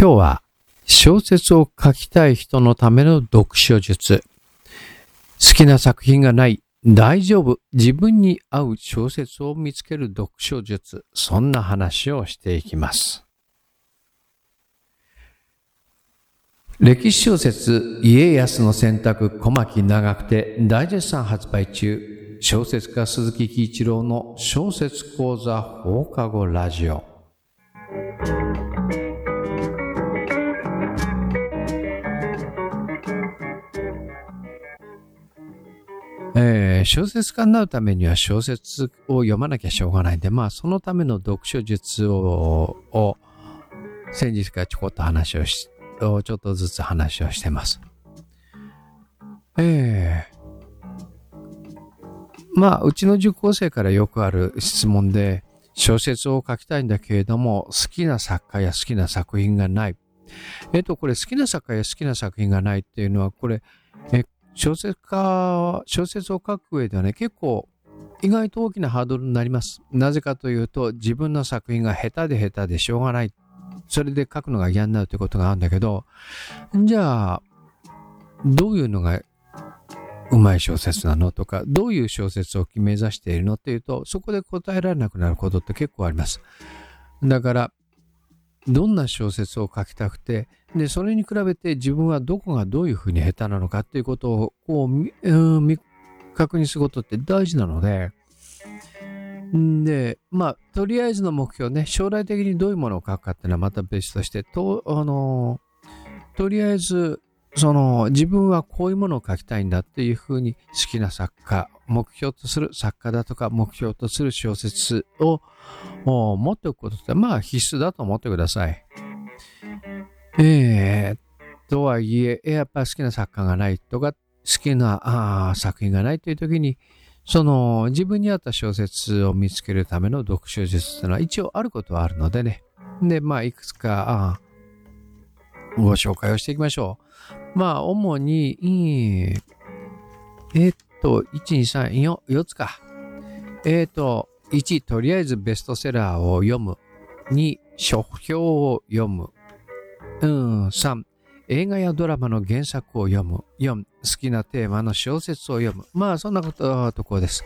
今日は小説を書きたい人のための読書術。好きな作品がない、大丈夫、自分に合う小説を見つける読書術。そんな話をしていきます。歴史小説家康の選択小牧長久手大絶賛発売中小説家鈴木喜一郎の小説講座放課後ラジオえー、小説家になるためには小説を読まなきゃしょうがないんで、まあそのための読書術を、を先日からちょこっと話をし、ちょっとずつ話をしてます。えー、まあ、うちの受講生からよくある質問で、小説を書きたいんだけれども、好きな作家や好きな作品がない。えっ、と、これ好きな作家や好きな作品がないっていうのは、これ、え小説家、小説を書く上ではね、結構意外と大きなハードルになります。なぜかというと、自分の作品が下手で下手でしょうがない。それで書くのが嫌になるということがあるんだけど、じゃあ、どういうのがうまい小説なのとか、どういう小説を目指しているのっていうと、そこで答えられなくなることって結構あります。だから、どんな小説を書きたくて、で、それに比べて自分はどこがどういうふうに下手なのかっていうことを、こう、うん、確認することって大事なので、で、まあ、とりあえずの目標ね、将来的にどういうものを書くかっていうのはまた別として、と、あの、とりあえず、その、自分はこういうものを書きたいんだっていうふうに好きな作家、目標とする作家だとか、目標とする小説を持っておくことって、まあ必須だと思ってください。えー、とはいえ、やっぱ好きな作家がないとか、好きなあ作品がないという時に、その自分に合った小説を見つけるための読書術というのは一応あることはあるのでね。で、まあ、いくつかご紹介をしていきましょう。まあ、主に、えー、っと、1、2、3、4、4つか。えー、っと、1、とりあえずベストセラーを読む。2、書評を読む。うん、3、映画やドラマの原作を読む。4、好きなテーマの小説を読む。まあ、そんなこと、ところです。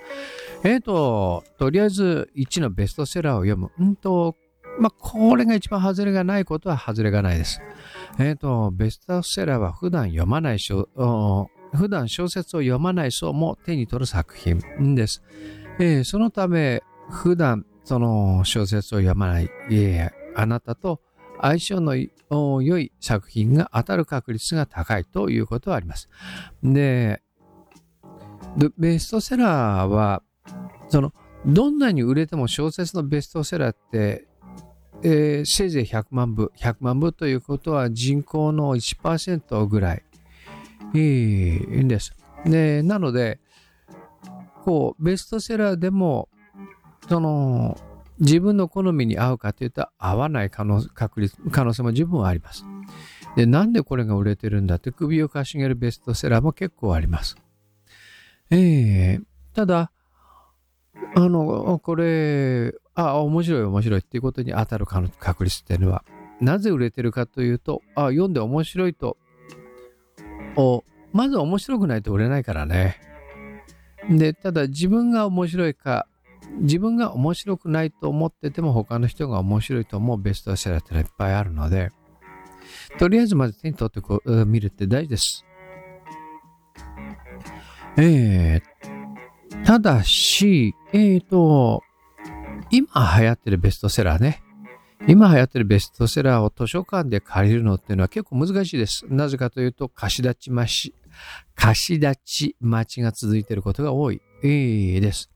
えっ、ー、と、とりあえず1のベストセラーを読む。うんと、まあ、これが一番外れがないことは外れがないです。えっ、ー、と、ベストセラーは普段読まない小、普段小説を読まない層も手に取る作品です。えー、そのため、普段その小説を読まない、えー、あなたと相性の良い作品が当たる確率が高いということはあります。で、ベストセラーは、その、どんなに売れても小説のベストセラーって、えー、せいぜい100万部。100万部ということは人口の1%ぐらい、いいんです。で、なので、こう、ベストセラーでも、その、自分の好みに合うかというと合わない可能確率可能性も十分あります。で、なんでこれが売れてるんだって首をかしげるベストセラーも結構あります。えー、ただ、あの、これ、あ、面白い面白いっていうことに当たる確率っていうのは、なぜ売れてるかというと、あ、読んで面白いと、おまず面白くないと売れないからね。で、ただ自分が面白いか、自分が面白くないと思ってても他の人が面白いと思うベストセラーってのはいっぱいあるので、とりあえずまず手に取ってこう見るって大事です。えー、ただし、えーと、今流行ってるベストセラーね。今流行ってるベストセラーを図書館で借りるのっていうのは結構難しいです。なぜかというと、貸し立ちまし、貸し立ち待ちが続いてることが多い、えー、です。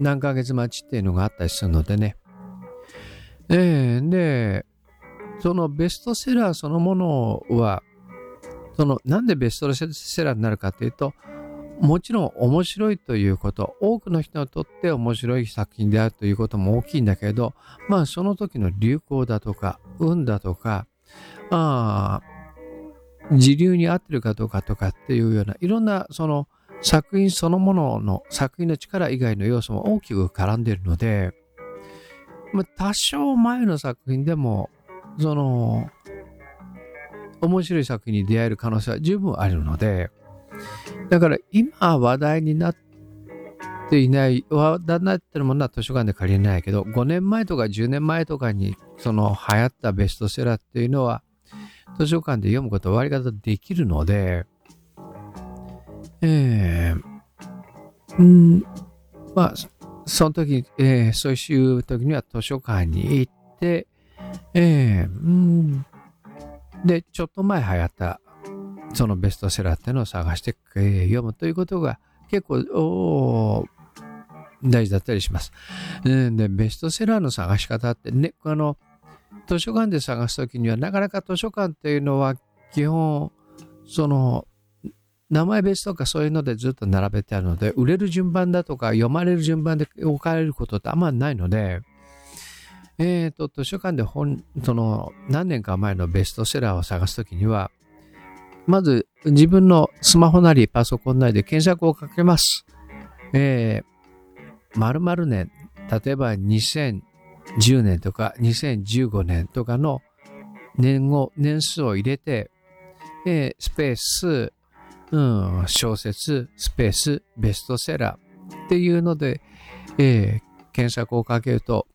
何ヶ月待ちっていうのがあったりするのでね。えー、で、そのベストセラーそのものは、そのなんでベストセラーになるかというと、もちろん面白いということ、多くの人にとって面白い作品であるということも大きいんだけど、まあその時の流行だとか、運だとか、あ時流に合ってるかどうかとかっていうような、いろんなその作品そのものの作品の力以外の要素も大きく絡んでいるので、ま、多少前の作品でも、その、面白い作品に出会える可能性は十分あるので、だから今話題になっていない、話題になってるものは図書館で借りれないけど、5年前とか10年前とかにその流行ったベストセラーっていうのは、図書館で読むことは割り方できるので、えー、うん、まあ、その時、えー、そういう時には図書館に行って、えー、うん、で、ちょっと前流行ったそのベストセラーっていうのを探して、えー、読むということが結構大事だったりします。で、ベストセラーの探し方ってね、あの、図書館で探すときにはなかなか図書館っていうのは基本、その、名前別とかそういうのでずっと並べてあるので、売れる順番だとか読まれる順番で置かれることってあんまないので、えっ、ー、と、図書館で本、その、何年か前のベストセラーを探すときには、まず自分のスマホなりパソコンなりで検索をかけます。えー、〇〇年、例えば2010年とか2015年とかの年号、年数を入れて、えー、スペース、うん、小説、スペース、ベストセラーっていうので、えー、検索をかけると、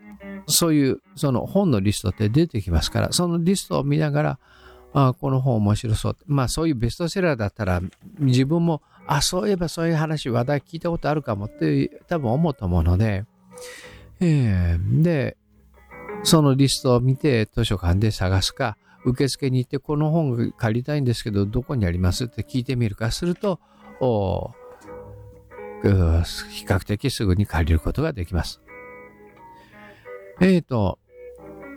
そういうその本のリストって出てきますから、そのリストを見ながら、あこの本面白そう。まあそういうベストセラーだったら自分も、あ、そういえばそういう話、話題聞いたことあるかもって多分思うと思うので、えー、で、そのリストを見て図書館で探すか、受付に行ってこの本借りたいんですけどどこにあります？って聞いてみるかすると、比較的すぐに借りることができます。えっ、ー、と、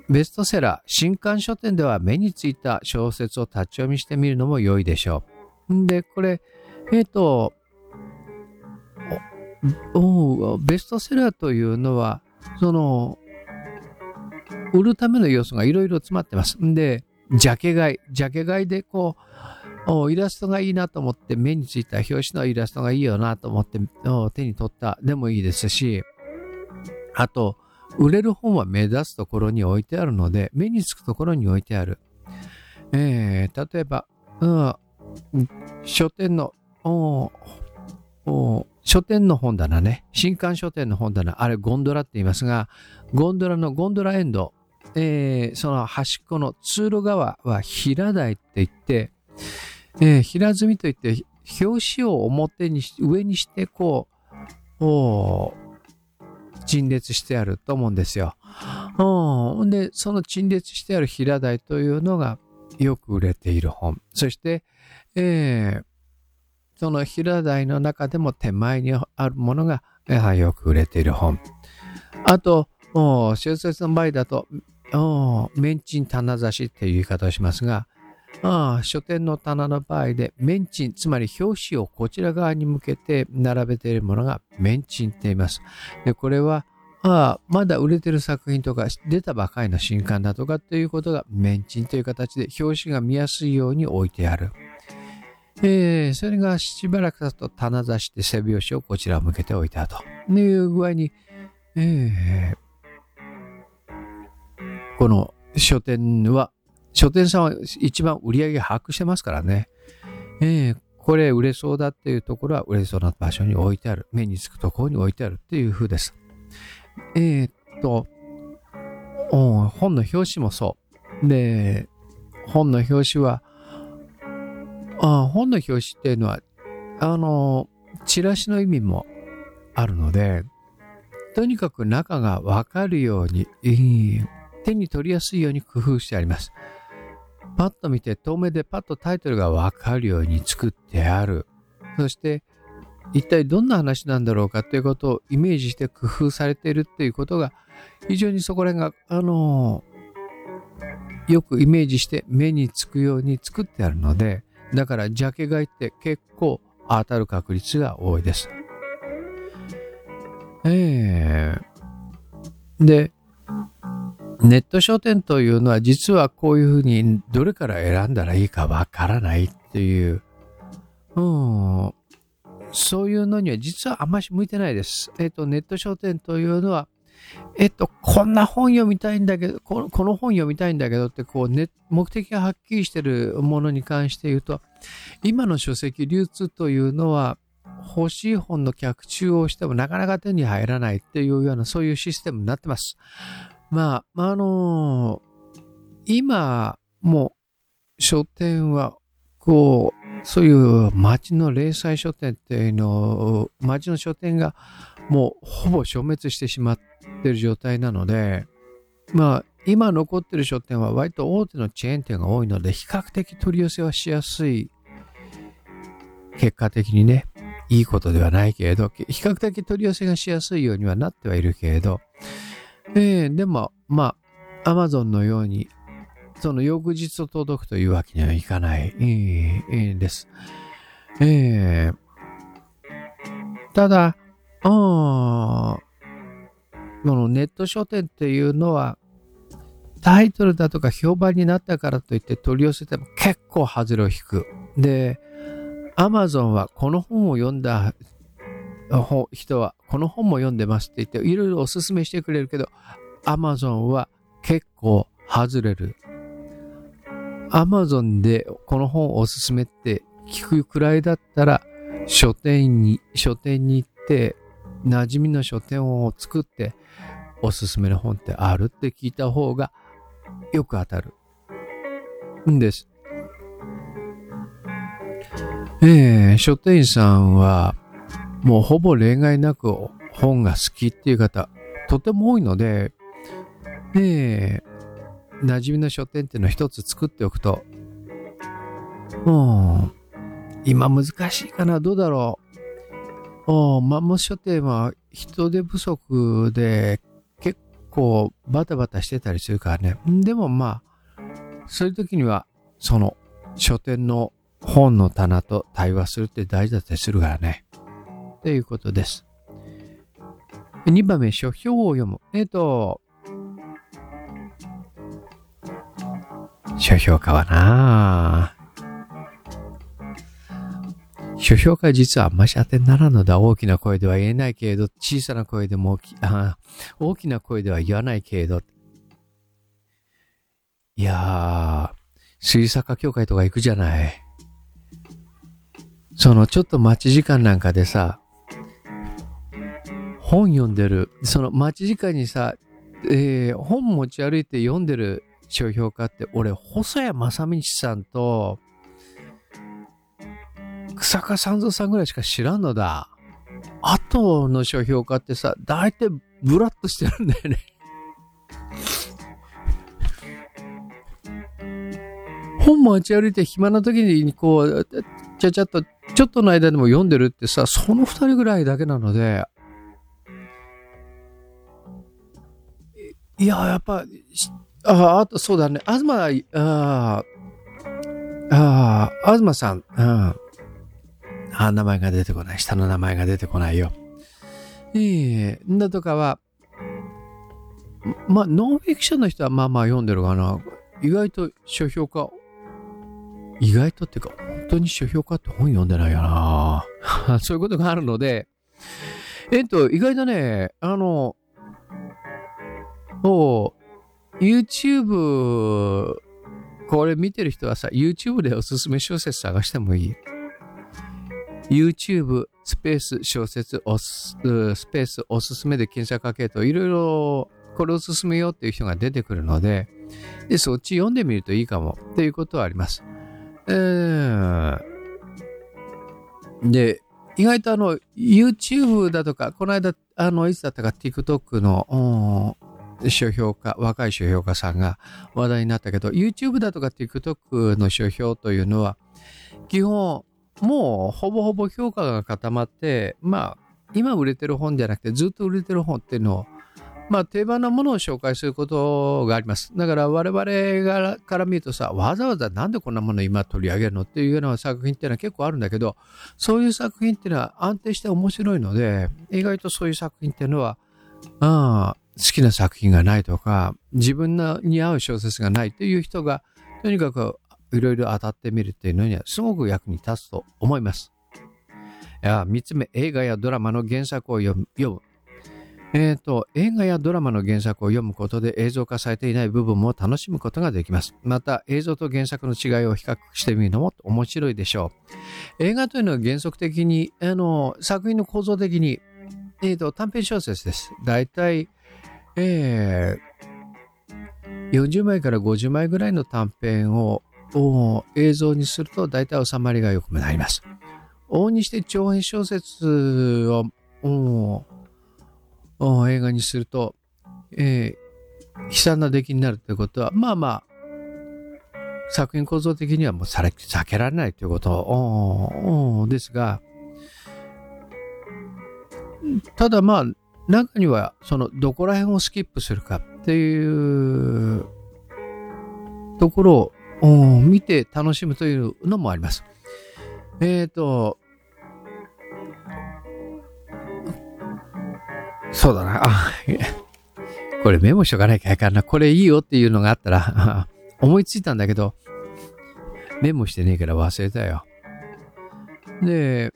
ベストセラー、新刊書店では目についた小説を立ち読みしてみるのも良いでしょう。んで、これ、えっ、ー、と、ベストセラーというのは、その、売るための要素がいろいろ詰まってます。で、ジャケ買い、ジャケ買いでこう、イラストがいいなと思って目についた表紙のイラストがいいよなと思って手に取った。でもいいですし、あと、売れる本は目立つところに置いてあるので、目につくところに置いてある。えー、例えば、うん、書店の、書店の本棚ね、新刊書店の本棚、あれゴンドラって言いますが、ゴンドラのゴンドラエンド、えー、その端っこの通路側は平台って言って、えー、平積みといって、表紙を表に、上にして、こう、陳列してあると思うんですよ。で、その陳列してある平台というのがよく売れている本。そして、えー、その平台の中でも手前にあるものがよく売れている本。あと、小説の場合だと、あメンチン棚差しっていう言い方をしますが、ああ書店の棚の場合で、メンチン、つまり表紙をこちら側に向けて並べているものがメンチンって言います。で、これは、ああ、まだ売れてる作品とか、出たばかりの新刊だとかっていうことがメンチンという形で表紙が見やすいように置いてある。えー、それがしばらく経つと棚差して背拍子をこちらを向けておいたという具合に、えー、この書店は書店さんは一番売り上げ把握してますからね。えー、これ売れそうだっていうところは売れそうな場所に置いてある。目につくところに置いてあるっていう風です。えー、っと、本の表紙もそう。で、本の表紙は、あ本の表紙っていうのは、あの、チラシの意味もあるので、とにかく中がわかるように、手に取りやすいように工夫してあります。パッと見て透明でパッとタイトルがわかるように作ってある。そして、一体どんな話なんだろうかということをイメージして工夫されているっていうことが、非常にそこら辺が、あのー、よくイメージして目につくように作ってあるので、だからジャケ買いって結構当たる確率が多いです。えー、で、ネット書店というのは実はこういうふうにどれから選んだらいいかわからないっていう、うん、そういうのには実はあんまり向いてないです。えっ、ー、と、ネット書店というのは、えっと、こんな本読みたいんだけど、このこの本読みたいんだけどって、こう、ね、目的がはっきりしてるものに関して言うと、今の書籍流通というのは、欲しい本の客中をしてもなかなか手に入らないっていうような、そういうシステムになってます。まあ、あのー、今、もう、書店は、こう、そういう街の零細書店っていうのを、街の書店がもうほぼ消滅してしまってる状態なので、まあ、今残ってる書店は割と大手のチェーン店が多いので、比較的取り寄せはしやすい、結果的にね、いいことではないけれど、比較的取り寄せがしやすいようにはなってはいるけれど、えー、でも、まあ、アマゾンのように、その翌日と届くというわけにはいかない、えー、えー、です。えー、ただ、あこのネット書店っていうのは、タイトルだとか評判になったからといって取り寄せても結構外れを引く。で、アマゾンはこの本を読んだ人はこの本も読んでますって言っていろいろおすすめしてくれるけど、アマゾンは結構外れる。アマゾンでこの本おすすめって聞くくらいだったら書店に、書店に行って馴染みの書店を作っておすすめの本ってあるって聞いた方がよく当たるんです。えー、書店員さんはもうほぼ例外なく本が好きっていう方、とても多いので、ねえ、馴染みの書店っていうのを一つ作っておくと、もう、今難しいかな、どうだろう。おマンモス書店は人手不足で結構バタバタしてたりするからね。でもまあ、そういう時には、その書店の本の棚と対話するって大事だったりするからね。ということです。2番目、書評を読む。えっ、ー、と、書評家はな書評家は実はあんまし当てにならんのだ。大きな声では言えないけれど、小さな声でも大きあ大きな声では言わないけれど。いやー、水作家協会とか行くじゃない。そのちょっと待ち時間なんかでさ、本読んでる、その待ち時間にさ、えー、本持ち歩いて読んでる書評家って、俺、細谷正道さんと、草加三蔵さんぐらいしか知らんのだ。あとの書評家ってさ、大体ブラッとしてるんだよね本持ち歩いて暇な時にこう、ちゃちゃっと、ちょっとの間でも読んでるってさ、その二人ぐらいだけなので、いや、やっぱ、ああと、そうだね。東、ああ、東さん、うん。あ、名前が出てこない。下の名前が出てこないよ。ええー、だとかは、まあ、ノンフィクションの人はまあまあ読んでるかな。意外と書評家、意外とっていうか、本当に書評家って本読んでないよな。そういうことがあるので、えっと、意外とね、あの、そう、YouTube、これ見てる人はさ、YouTube でおすすめ小説探してもいい？YouTube スペース小説おす、スペースおすすめで検索かけるといろいろこれおすすめよっていう人が出てくるので、で、そっち読んでみるといいかもっていうことはあります。えー、で、意外とあの、YouTube だとか、この間、あの、いつだったか TikTok の、書評家、若い書評家さんが話題になったけど、YouTube だとか TikTok の書評というのは、基本、もうほぼほぼ評価が固まって、まあ、今売れてる本じゃなくて、ずっと売れてる本っていうのを、まあ、定番なものを紹介することがあります。だから我々がから見るとさ、わざわざなんでこんなもの今取り上げるのっていうような作品っていうのは結構あるんだけど、そういう作品っていうのは安定して面白いので、意外とそういう作品っていうのは、ああ、好きな作品がないとか、自分のに合う小説がないっていう人が、とにかくいろいろ当たってみるっていうのにはすごく役に立つと思います。いや、三つ目、映画やドラマの原作を読む。読むえっ、と、映画やドラマの原作を読むことで映像化されていない部分も楽しむことができます。また、映像と原作の違いを比較してみるのも面白いでしょう。映画というのは原則的に、あの、作品の構造的に、えっ、ー、と、短編小説です。だいたい、えー、40枚から50枚ぐらいの短編を映像にすると大体収まりが良くなります。往々にして長編小説を映画にすると、えー、悲惨な出来になるということは、まあまあ、作品構造的にはもうされ避けられないということですが、ただまあ、中には、その、どこら辺をスキップするかっていうところを見て楽しむというのもあります。えっ、ー、と、そうだな。これメモしとかなきゃいかんな。これいいよっていうのがあったら、思いついたんだけど、メモしてねえから忘れたよ。で、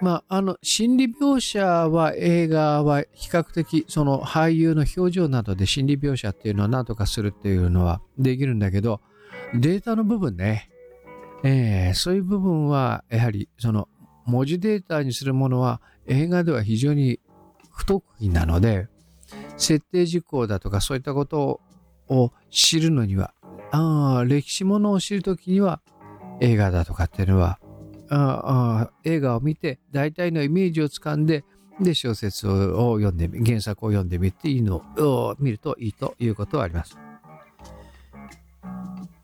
まあ、あの、心理描写は映画は比較的、その俳優の表情などで心理描写っていうのは何とかするっていうのはできるんだけど、データの部分ね、えー、そういう部分は、やはり、その、文字データにするものは映画では非常に不得意なので、設定事項だとかそういったことを知るのには、あ歴史ものを知るときには映画だとかっていうのは、ああ映画を見て大体のイメージをつかんで、で、小説を読んでみ、原作を読んでみていいのを見るといいということはあります。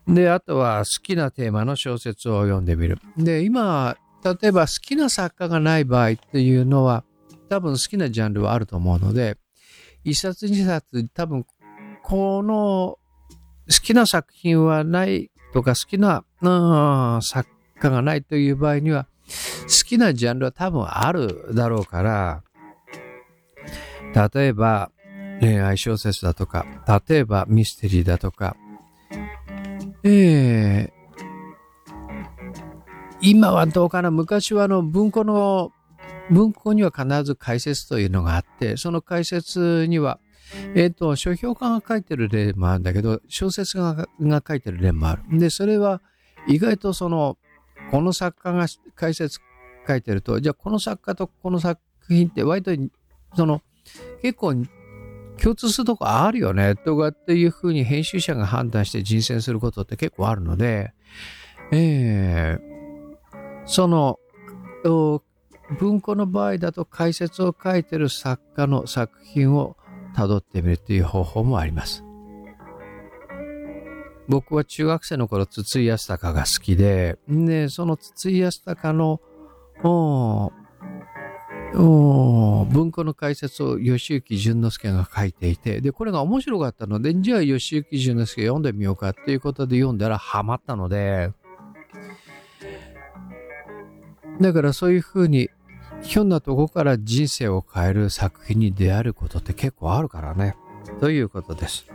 で、あとは好きなテーマの小説を読んでみる。で、今、例えば好きな作家がない場合っていうのは、多分好きなジャンルはあると思うので、一冊二冊多分この好きな作品はないとか好きな、うん、作家がないという場合には好きなジャンルは多分あるだろうから、例えば恋愛小説だとか、例えばミステリーだとか、えー、今はどうかな昔はあの文庫の文庫には必ず解説というのがあって、その解説には、えっ、ー、と、書評家が書いてる例もあるんだけど、小説家が書いてる例もある。で、それは意外とその、この作家が解説書いてると、じゃあこの作家とこの作品って割と、その、結構共通するとこあるよね、とかっていうふうに編集者が判断して人選することって結構あるので、えー、その、文庫の場合だと解説を書いてる作家の作品を辿ってみるという方法もあります。僕は中学生の頃、筒井康隆が好きで、で、その筒井康隆の、文庫の解説を吉行淳之介が書いていて、で、これが面白かったので、じゃあ吉行淳之介読んでみようかっていうことで読んだらハマったので、だからそういうふうにひょんなとこから人生を変える作品に出会えることって結構あるからね。ということです。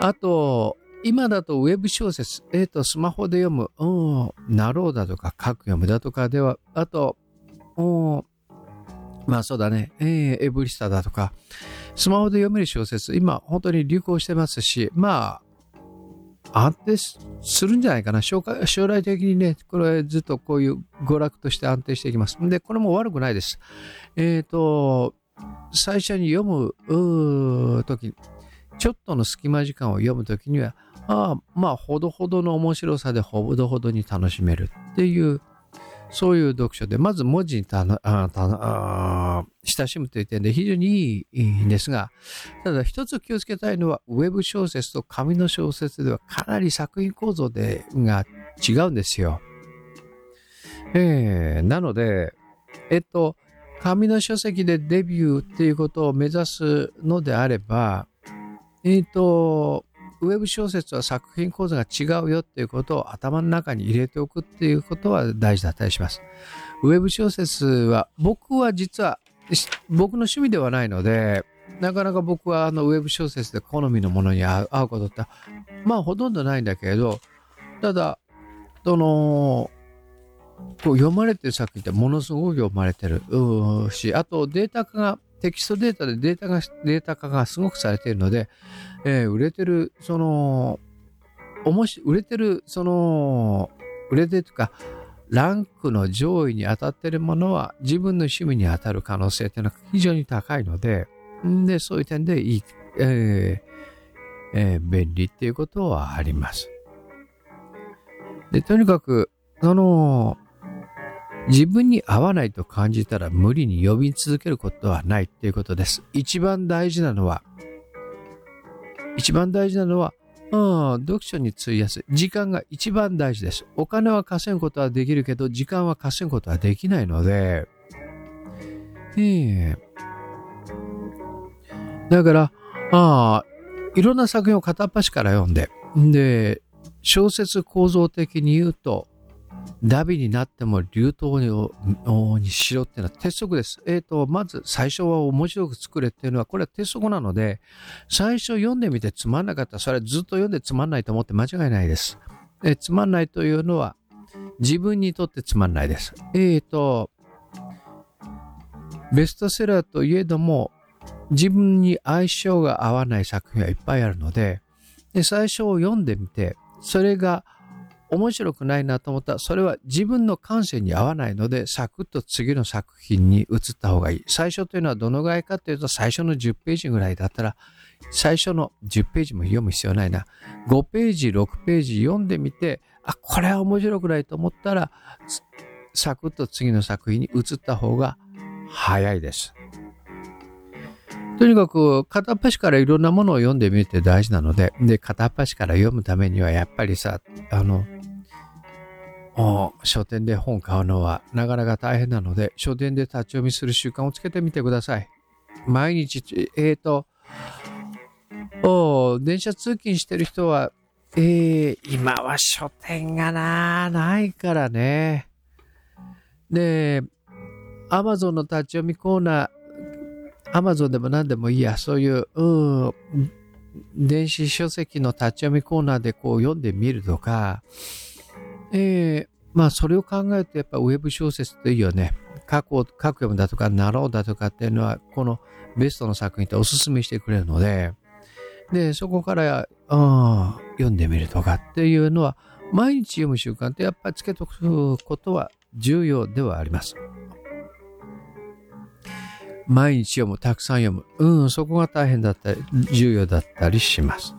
あと、今だとウェブ小説、えっ、ー、と、スマホで読む、うん、なろうだとか、書く読むだとかでは、あと、うん、まあそうだね、えー、エブリスタだとか、スマホで読める小説、今本当に流行してますし、まあ、安定するんじゃないかな。将来的にね、これずっとこういう娯楽として安定していきます。で、これも悪くないです。えっ、ー、と、最初に読む時、ちょっとの隙間時間を読む時には、あまあ、ほどほどの面白さでほどほどに楽しめるっていうそういう読書で、まず文字にたあた親しむという点で非常にいいんですが、ただ一つ気をつけたいのは、ウェブ小説と紙の小説ではかなり作品構造でが違うんですよ。えー、なので、えっと、紙の書籍でデビューっていうことを目指すのであれば、えっ、と、ウェブ小説は作品構造が違うよっていうことを頭の中に入れておくっていうことは大事だったりします。ウェブ小説は僕は実は僕の趣味ではないので、なかなか僕はあのウェブ小説で好みのものに合うことってまあほとんどないんだけれど、ただ、その、こう読まれてる作品ってものすごく読まれてるし、あとデータ化がテキストデータでデータが、データ化がすごくされているので、えー、売れてる、その、おもし、売れてる、その、売れてるというか、ランクの上位に当たっているものは自分の趣味に当たる可能性というのは非常に高いので、で、そういう点でいい、えーえー、便利っていうことはあります。で、とにかく、その、自分に合わないと感じたら無理に呼び続けることはないっていうことです。一番大事なのは、一番大事なのは、うん、読書に費やす。時間が一番大事です。お金は稼ぐことはできるけど、時間は稼ぐことはできないので、ええだから、ああ、いろんな作品を片っ端から読んで、で、小説構造的に言うと、ダビになっても流頭にしろっていうのは鉄則です。えっ、ー、と、まず最初は面白く作れっていうのは、これは鉄則なので、最初読んでみてつまんなかったら、それずっと読んでつまんないと思って間違いないです。えつまんないというのは、自分にとってつまんないです。えっ、ー、と、ベストセラーといえども、自分に相性が合わない作品はいっぱいあるので、で最初を読んでみて、それが面白くないなと思ったら、それは自分の感性に合わないので、サクッと次の作品に移った方がいい。最初というのはどのぐらいかというと、最初の10ページぐらいだったら、最初の10ページも読む必要ないな。5ページ、6ページ読んでみて、あ、これは面白くないと思ったら、サクッと次の作品に移った方が早いです。とにかく片っ端からいろんなものを読んでみるって大事なので、で、片っ端から読むためにはやっぱりさ、あの、書店で本買うのはなかなか大変なので、書店で立ち読みする習慣をつけてみてください。毎日、えっ、ー、と、お電車通勤してる人は、えー、今は書店がな、ないからね。で、アマゾンの立ち読みコーナー、アマゾンでも何でもいいや、そういう、うん、電子書籍の立ち読みコーナーでこう読んでみるとか、えー、まあそれを考えるとやっぱウェブ小説っていいよね。過去、過去読むだとか、なろうだとかっていうのは、このベストの作品っておすすめしてくれるので、で、そこから、あ読んでみるとかっていうのは、毎日読む習慣ってやっぱりつけとくことは重要ではあります。毎日読む、たくさん読む。うん、そこが大変だったり、重要だったりします。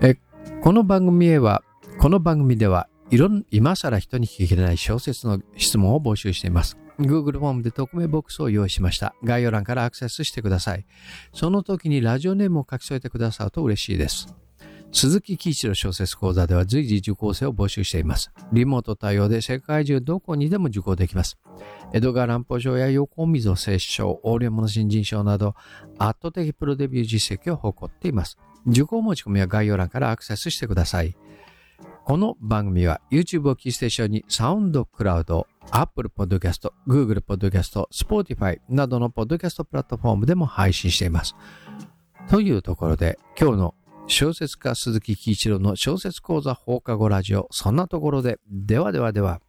えこの番組へは、この番組では、いろん、今更人に聞きれない小説の質問を募集しています。Google フォームで匿名ボックスを用意しました。概要欄からアクセスしてください。その時にラジオネームを書き添えてくださると嬉しいです。鈴木喜一の小説講座では随時受講生を募集しています。リモート対応で世界中どこにでも受講できます。江戸川乱歩賞や横溝摂賞、横領物新人賞など圧倒的プロデビュー実績を誇っています。受講申し込みは概要欄からアクセスしてください。この番組は YouTube をキーステーションにサウンドクラウド、Apple Podcast、Google Podcast、Spotify などのポッドキャストプラットフォームでも配信しています。というところで今日の小説家鈴木喜一郎の小説講座放課後ラジオ、そんなところで、ではではでは。